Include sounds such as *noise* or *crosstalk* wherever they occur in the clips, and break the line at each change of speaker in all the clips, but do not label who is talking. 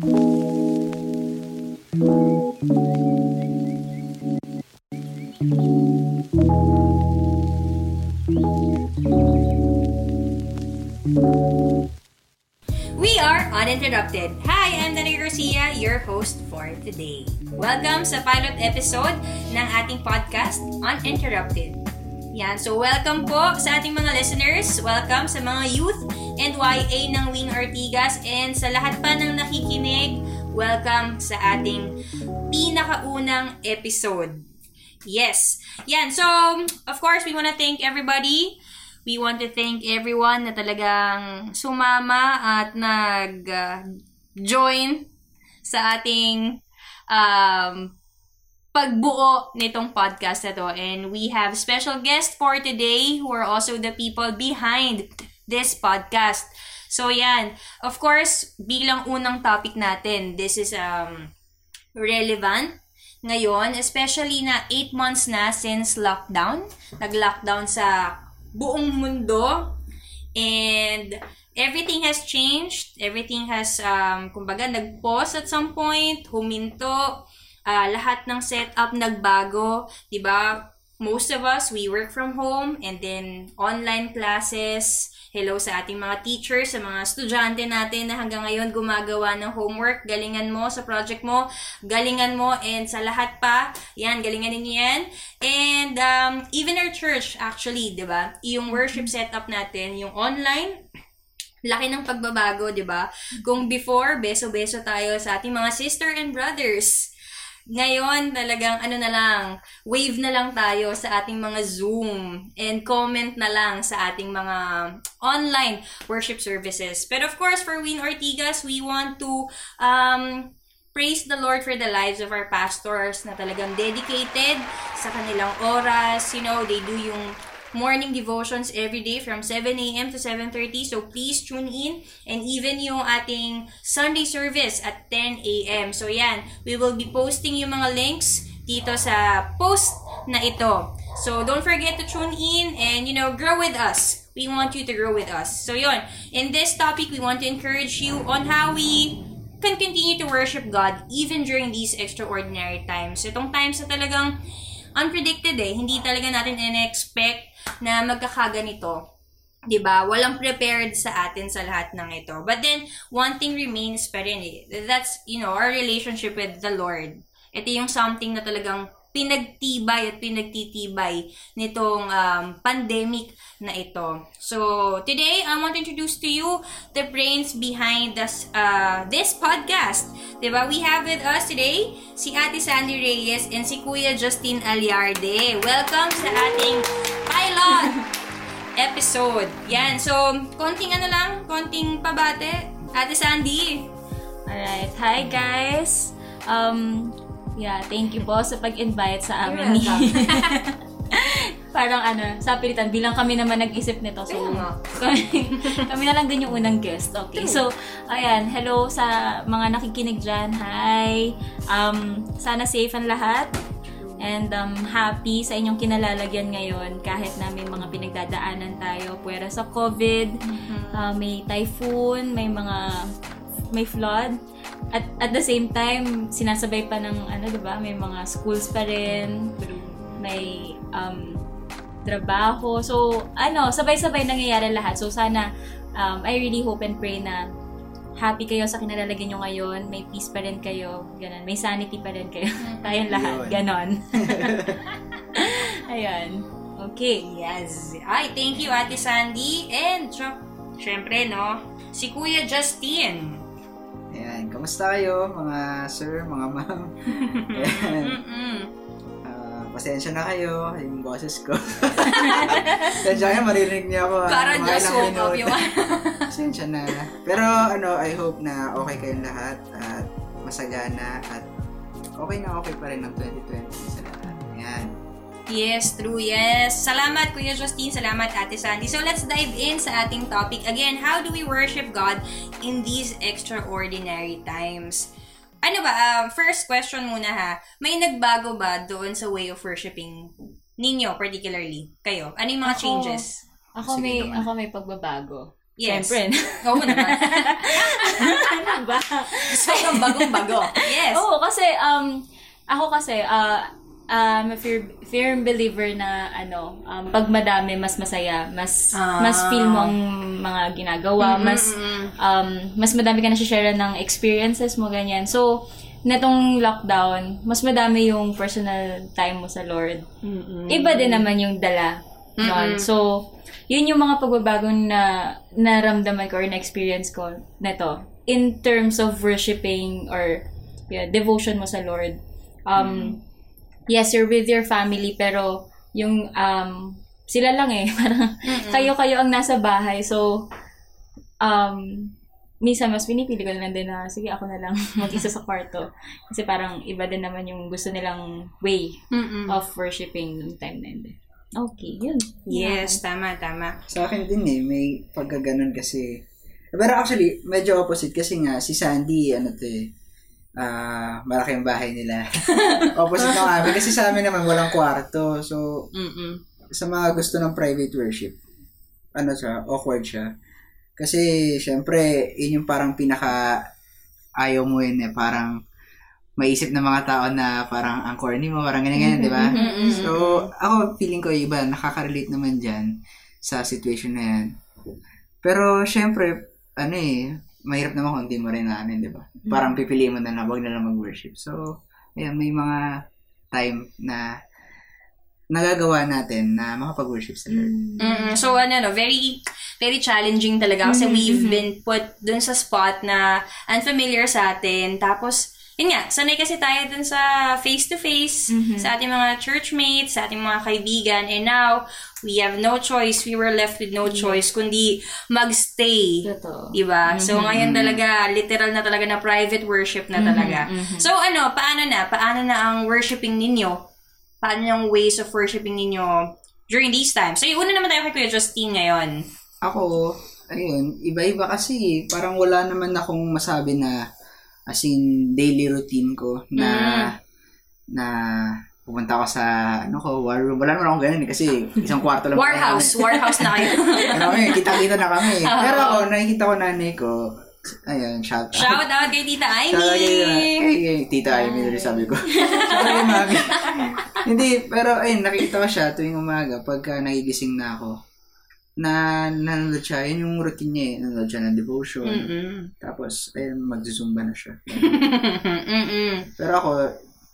We are Uninterrupted. Hi, I'm Dani Garcia, your host for today. Welcome sa pilot episode ng ating podcast, Uninterrupted. Yan, so welcome po sa ating mga listeners. Welcome sa mga youth and YA ng Wing Ortigas and sa lahat pa ng nakikinig, welcome sa ating pinakaunang episode. Yes. Yan, so of course, we want to thank everybody We want to thank everyone na talagang sumama at nag-join sa ating um, pagbuo nitong podcast na to. And we have special guests for today who are also the people behind this podcast. So yan, of course, bilang unang topic natin, this is um, relevant ngayon, especially na 8 months na since lockdown. Nag-lockdown sa buong mundo. And everything has changed. Everything has um kumbaga nag-pause at some point huminto. Uh, lahat ng setup nagbago 'di ba most of us we work from home and then online classes Hello sa ating mga teachers, sa mga estudyante natin na hanggang ngayon gumagawa ng homework. Galingan mo sa project mo, galingan mo, and sa lahat pa, yan, galingan ninyo yan. And um, even our church, actually, di ba? Yung worship setup natin, yung online, laki ng pagbabago, di ba? Kung before, beso-beso tayo sa ating mga sister and brothers ngayon, talagang ano na lang, wave na lang tayo sa ating mga Zoom and comment na lang sa ating mga online worship services. But of course, for Win Ortigas, we want to um, praise the Lord for the lives of our pastors na talagang dedicated sa kanilang oras. You know, they do yung morning devotions every day from 7 a.m. to 7.30. So, please tune in. And even yung ating Sunday service at 10 a.m. So, yan. We will be posting yung mga links dito sa post na ito. So, don't forget to tune in and, you know, grow with us. We want you to grow with us. So, yon. In this topic, we want to encourage you on how we can continue to worship God even during these extraordinary times. Itong times na talagang unpredicted eh. Hindi talaga natin in-expect na magkakaganito. 'di ba? Walang prepared sa atin sa lahat ng ito. But then one thing remains pa rin eh. That's, you know, our relationship with the Lord. Ito yung something na talagang pinagtibay at pinagtitibay nitong um, pandemic na ito. So, today, I want to introduce to you the brains behind this, uh, this podcast. Diba? We have with us today si Ate Sandy Reyes and si Kuya Justin Aliarde. Welcome sa ating pilot *laughs* episode. Yan. So, konting ano lang, konting pabate. Ate Sandy.
Alright. Hi, guys. Um, Yeah, thank you po sa pag-invite sa amin ni... *laughs* Parang ano, sa pilitan, bilang kami naman nag-isip nito. So, kami, *laughs* kami na lang din yung unang guest. Okay. So, ayan, hello sa mga nakikinig dyan. Hi. Um, sana safe ang lahat. And um, happy sa inyong kinalalagyan ngayon kahit na may mga pinagdadaanan tayo. Pwera sa COVID, mm-hmm. uh, may typhoon, may mga may flood at at the same time sinasabay pa ng ano 'di ba? May mga schools pa rin. May um, trabaho. So ano sabay-sabay nangyayari lahat. So sana um, I really hope and pray na happy kayo sa kinalalagyan nyo ngayon. May peace pa rin kayo. Ganun may sanity pa rin kayo. *laughs* *laughs* Tayong lahat. Ganon. *laughs* Ayan.
Okay. Yes. Ay thank you Ate Sandy. And syempre no si Kuya Justin
kamusta kayo mga sir, mga ma'am? *laughs* Ayan. Uh, pasensya na kayo, yung boses ko. *laughs* pasensya kayo, maririnig niyo ako.
Ah, Parang just woke up yung *laughs*
Pasensya na. Pero ano, I hope na okay kayong lahat at masagana at okay na okay pa rin ng 2020 sa lahat. Ayan.
Yes, true. Yes. Salamat, Kuya Justine. Salamat, Ate Sandy. So, let's dive in sa ating topic. Again, how do we worship God in these extraordinary times? Ano ba? Um, first question muna ha. May nagbago ba doon sa way of worshiping ninyo, particularly? Kayo? Ano yung mga
ako,
changes?
Ako Sige may, ako may pagbabago.
Yes.
Siyempre. *laughs*
Oo naman. *laughs*
ano ba?
so, bagong-bago. Yes.
Oo, kasi, um, ako kasi, uh, I'm a fear, firm believer na, ano, um, pag madami, mas masaya. Mas,
Ah.
mas feel mo ang mga ginagawa.
Mm,
Mas,
mm, mm.
um, mas madami ka na share ng experiences mo, ganyan. So, netong lockdown, mas madami yung personal time mo sa Lord. Iba din naman yung dala.
Mm-mm.
So, yun yung mga pagbabagong na naramdaman ko or na-experience ko neto in terms of worshiping or yeah, devotion mo sa Lord. Um, Yes, you're with your family, pero yung um, sila lang eh. *laughs* Parang kayo-kayo ang nasa bahay. So, um, minsan mas pinipili ko na lang din na, sige, ako na lang *laughs* mag-isa sa kwarto. Kasi parang iba din naman yung gusto nilang way
Mm-mm.
of worshiping yung time na yun. Okay, yun.
Yes, tama, tama.
Sa akin din eh, may pagkaganon kasi. Pero actually, medyo opposite kasi nga, si Sandy, ano to eh, ah malaki yung bahay nila. *laughs* opposite ng amin. Kasi sa amin naman, walang kwarto. So,
Mm-mm.
sa mga gusto ng private worship, ano siya, awkward siya. Kasi, syempre, yun yung parang pinaka ayaw mo yun eh. Parang, maisip ng mga tao na parang ang corny mo, parang ganyan-ganyan, di ba? So, ako, feeling ko iba, nakaka-relate naman dyan sa situation na yan. Pero, syempre, ano eh, mahirap naman kung hindi mo rin na ano, di ba? Parang pipiliin mo na lang, wag na lang mag-worship. So, ayan, may mga time na nagagawa natin na makapag-worship sa Lord.
Mm, so ano no, very very challenging talaga kasi we've been put dun sa spot na unfamiliar sa atin. Tapos yun nga, sanay kasi tayo dun sa face-to-face, sa ating mga churchmates, sa ating mga kaibigan. And now, we have no choice. We were left with no choice kundi magstay.
Totoo.
Diba? So, ngayon talaga, literal na talaga na private worship na talaga. So, ano, paano na? Paano na ang worshiping ninyo? Paano yung ways of worshiping ninyo during these times? So, yung una naman tayo kay Kuya Justine ngayon.
Ako, ayun, iba-iba kasi parang wala naman akong masabi na as in daily routine ko na na pupunta ako sa ano ko, war room. Wala naman akong ganun eh, kasi isang kwarto lang.
Warehouse. Warehouse na kayo. *laughs*
Ano kami, kita-kita na kami. *laughs* Pero ako, nakikita ko nanay ko, ayun, shout out.
Shout out kay Tita
Shout out kay,
Amy!
kay, kay Tita Amy, rin sabi ko. *laughs* Shout out kay mami. Hindi, pero ayun, nakikita ko siya tuwing umaga pagka nagigising na ako na nanonood siya, yun yung routine niya eh. Nanonood siya ng devotion.
Mm-mm.
Tapos, ayun, magzuzumba na siya. *laughs* Pero ako,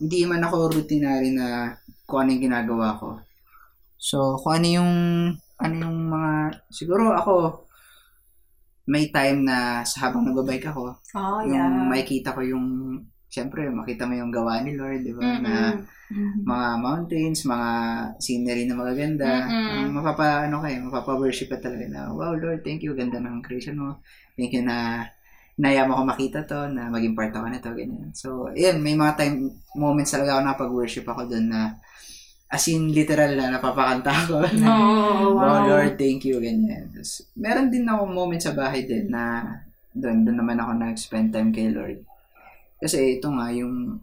hindi man ako routinary na kung ano yung ginagawa ko. So, kung ano yung, ano yung mga, siguro ako, may time na sa habang nagbabike ako,
Oh,
yung makikita ko yung, siyempre, makita mo yung gawa ni Lord, di ba? Na mga mountains, mga scenery na magaganda. Ang mapapa, ano kayo, mapapa-worship ka talaga na, wow, Lord, thank you, ganda ng creation mo. Thank you na inaya mo ako makita to, na maging part ako nito, ganyan. So, yun, may mga time, moments talaga ako nakapag-worship ako doon na, as in, literal na napapakanta ako. *laughs* na,
Oh,
wow, Lord, thank you, ganyan. Tapos, meron din ako moment sa bahay din na, doon, doon naman ako nag-spend time kay Lord. Kasi ito nga, yung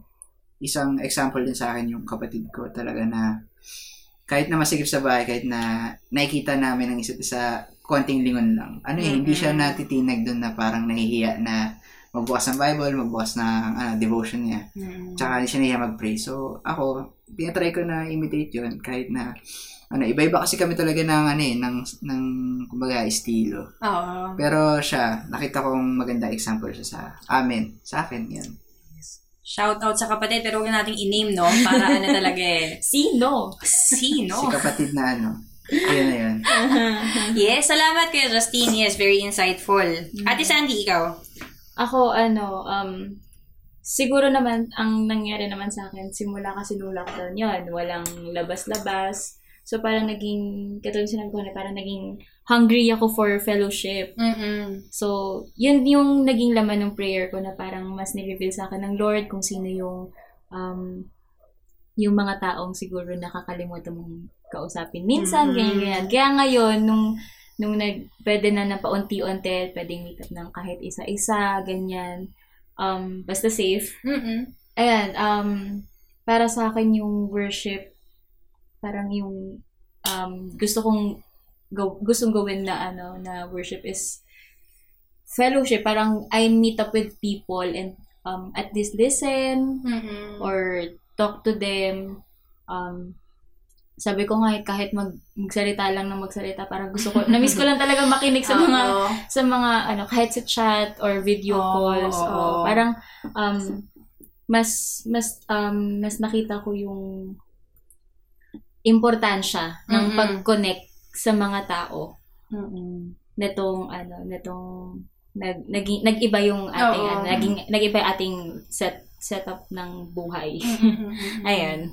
isang example din sa akin yung kapatid ko talaga na kahit na masigip sa bahay, kahit na nakikita namin ang isa't isa, konting lingon lang. Ano eh, hindi siya natitinag doon na parang nahihiya na magbukas ng Bible, magbukas ng ano, devotion niya. Tsaka hindi siya nahihiya mag-pray. So, ako, tinatry ko na imitate yun kahit na ano, iba-iba kasi kami talaga ng ano eh, ng, ng kumbaga, estilo.
Oo.
Pero siya, nakita kong maganda example siya sa amin, sa akin, yan.
Shout out sa kapatid, pero huwag nating i-name, no? Para ano talaga eh. *laughs*
Sino?
Sino?
Si kapatid na ano, ayun na yun. *laughs*
Yes, salamat Kuya Justine. Yes, very insightful. Ate Sandy, ikaw?
Ako, ano, um, siguro naman, ang nangyari naman sa akin, simula kasi nung lockdown yun, walang labas-labas. So, parang naging, katulad sinabi ko na, parang naging hungry ako for fellowship.
Mm-mm.
So, yun yung naging laman ng prayer ko na parang mas nire-reveal sa akin ng Lord kung sino yung um, yung mga taong siguro nakakalimutan mong kausapin. Minsan,
Mm.
ganyan-ganyan. Kaya ngayon, nung nung nag, pwede na na paunti-unti, pwedeng meet up ng kahit isa-isa, ganyan. Um, basta safe.
Mm-mm.
Ayan, um, para sa akin yung worship, parang yung um, gusto kong go, gustong gawin na ano na worship is fellowship, parang I meet up with people and um, at least listen
Mm-mm.
or talk to them. Um, sabi ko nga, kahit mag, magsalita lang ng magsalita, parang gusto ko, *laughs* na-miss ko lang talaga makinig sa mga, sa mga, ano, kahit sa chat or video
Oo,
calls.
oo.
oo. parang, um, mas, mas, um, mas nakita ko yung importansya ng
Mm-mm.
pag-connect sa mga tao
Mm-mm.
netong ano netong nag naging nag-iba yung ating ano, naging nag-iba yung ating set setup ng buhay. *laughs* Ayan.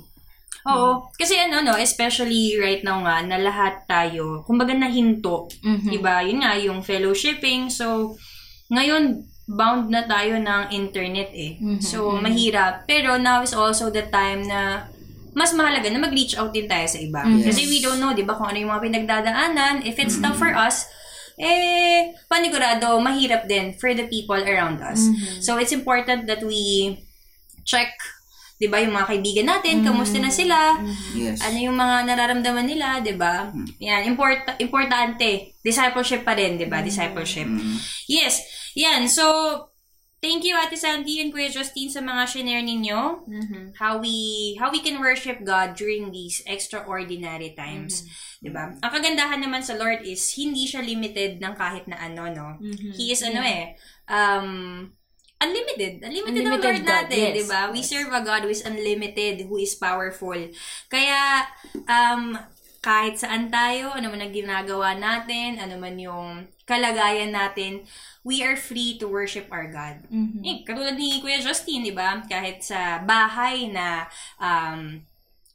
Oo. Kasi ano, no, especially right now nga, na lahat tayo, kumbaga nahinto.
Mhm.
Diba? Yun nga, yung fellowshipping. So, ngayon, bound na tayo ng internet eh.
Mhm,
So,
mhm.
mahirap. Pero now is also the time na mas mahalaga na mag-reach out din tayo sa iba.
Mhm.
Kasi we don't know, di ba, kung ano yung mga pinagdadaanan. If it's tough for us, eh, panigurado, mahirap din for the people around us.
Mhm.
So, it's important that we check, di ba, yung mga kaibigan natin, kamusta na sila,
Yes.
ano yung mga nararamdaman nila, 'di ba? Yan, import importante. Discipleship pa rin, 'di ba? Discipleship.
Mm.
Yes. Yan. So, thank you Ate Sandy and Kuya Justine sa mga share ninyo.
Mhm.
How we how we can worship God during these extraordinary times, 'di ba? Ang kagandahan naman sa Lord is hindi siya limited ng kahit na ano, no.
Mhm.
He is ano eh, um unlimited. Unlimited, ang
Unlimited
Lord
God,
natin,
yes.
di ba? We serve a God who is unlimited, who is powerful. Kaya, um, kahit saan tayo, ano man ang ginagawa natin, ano man yung kalagayan natin, we are free to worship our God.
Mhm.
Eh, katulad ni Kuya Justin, di ba? Kahit sa bahay na um,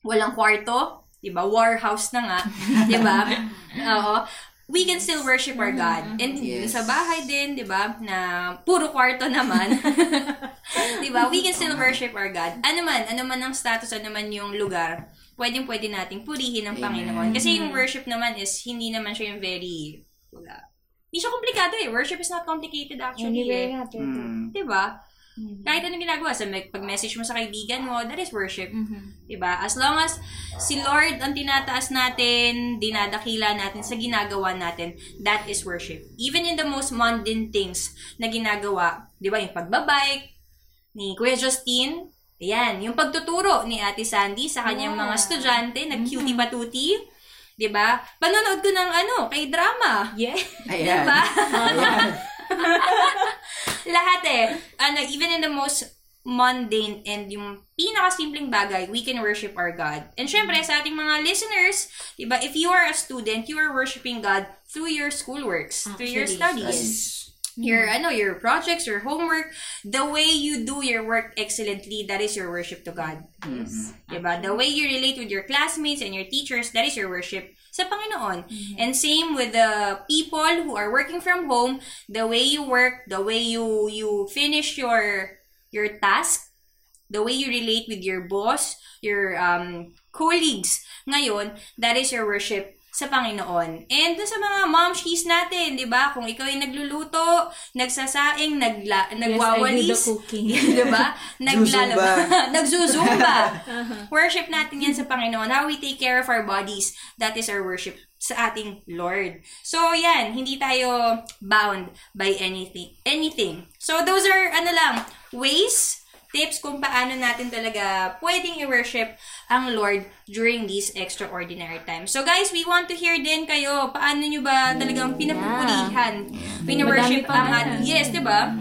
walang kwarto, di ba? Warehouse na nga, *laughs* di ba? Oo. We can still worship our God. And
Yes.
sa bahay din, di ba? Na puro kwarto naman. *laughs* di ba? We can still worship our God. Ano man, ano man ang status, ano man yung lugar, pwedeng pwede nating purihin ng
Amen.
Panginoon. Kasi yung worship naman is, hindi naman siya yung very, wala. Hindi siya komplikado eh. Worship is not complicated actually. eh.
Mm.
Di ba?
Mhm.
Kahit anong ginagawa, sa mag- pag-message mo sa kaibigan mo, that is worship.
Mhm.
Diba? As long as si Lord ang tinataas natin, dinadakila natin sa ginagawa natin, that is worship. Even in the most mundane things na ginagawa, di ba, yung pagbabike ni Kuya Justine, ayan, yung pagtuturo ni Ate Sandy sa kanyang
Yeah.
mga estudyante, nag-cutie patuti, di ba? Panonood ko ng ano, kay drama.
Yeah. *laughs*
Ayan.
Diba? *laughs*
Ayan.
Lahat eh. Ano, even in the most mundane and yung pinakasimpleng bagay, we can worship our God. And syempre, sa ating mga listeners, diba, if you are a student, you are worshiping God through your schoolworks, through your
Actually,
studies.
Nice.
Your, I know your projects, your homework, the way you do your work excellently, that is your worship to God. Yes.
Mm.
Diba? The way you relate with your classmates and your teachers, that is your worship sa Panginoon. And same with the people who are working from home, the way you work, the way you you finish your your task, the way you relate with your boss, your um colleagues. Ngayon, that is your worship sa Panginoon. And dun sa mga momshies natin, di ba? Kung ikaw ay nagluluto, nagsasaing, nagla, nagwawalis,
Yes, I do the cooking. *laughs*
di ba? *laughs* Naglalaba.
Zuzumba.
Nagzuzumba. *laughs* worship natin yan sa Panginoon. How we take care of our bodies, that is our worship sa ating Lord. So, yan, hindi tayo bound by anything. anything. So, those are, ano lang, ways, tips kung paano natin talaga pwedeng i-worship ang Lord during these extraordinary times. So, guys, we want to hear din kayo, paano nyo ba talagang pinapupulihan, pina-worship
Madami pa
ang ating, yes, di ba?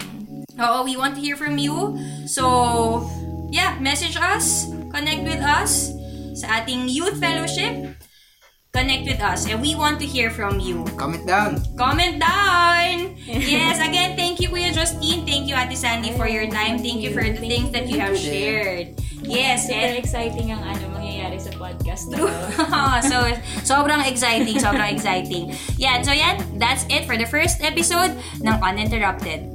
Oo, we want to hear from you. So, yeah, message us, connect with us sa ating youth fellowship connect with us and we want to hear from you.
Comment down.
Comment down! *laughs* yes, again, thank you Kuya Justine. Thank you Ate Sandy for your time. Thank you for the things that you have shared. Yes,
Super
and
exciting ang ano mangyayari sa podcast.
True. *laughs* so, sobrang exciting, sobrang exciting. Yeah, so yan, that's it for the first episode ng Uninterrupted.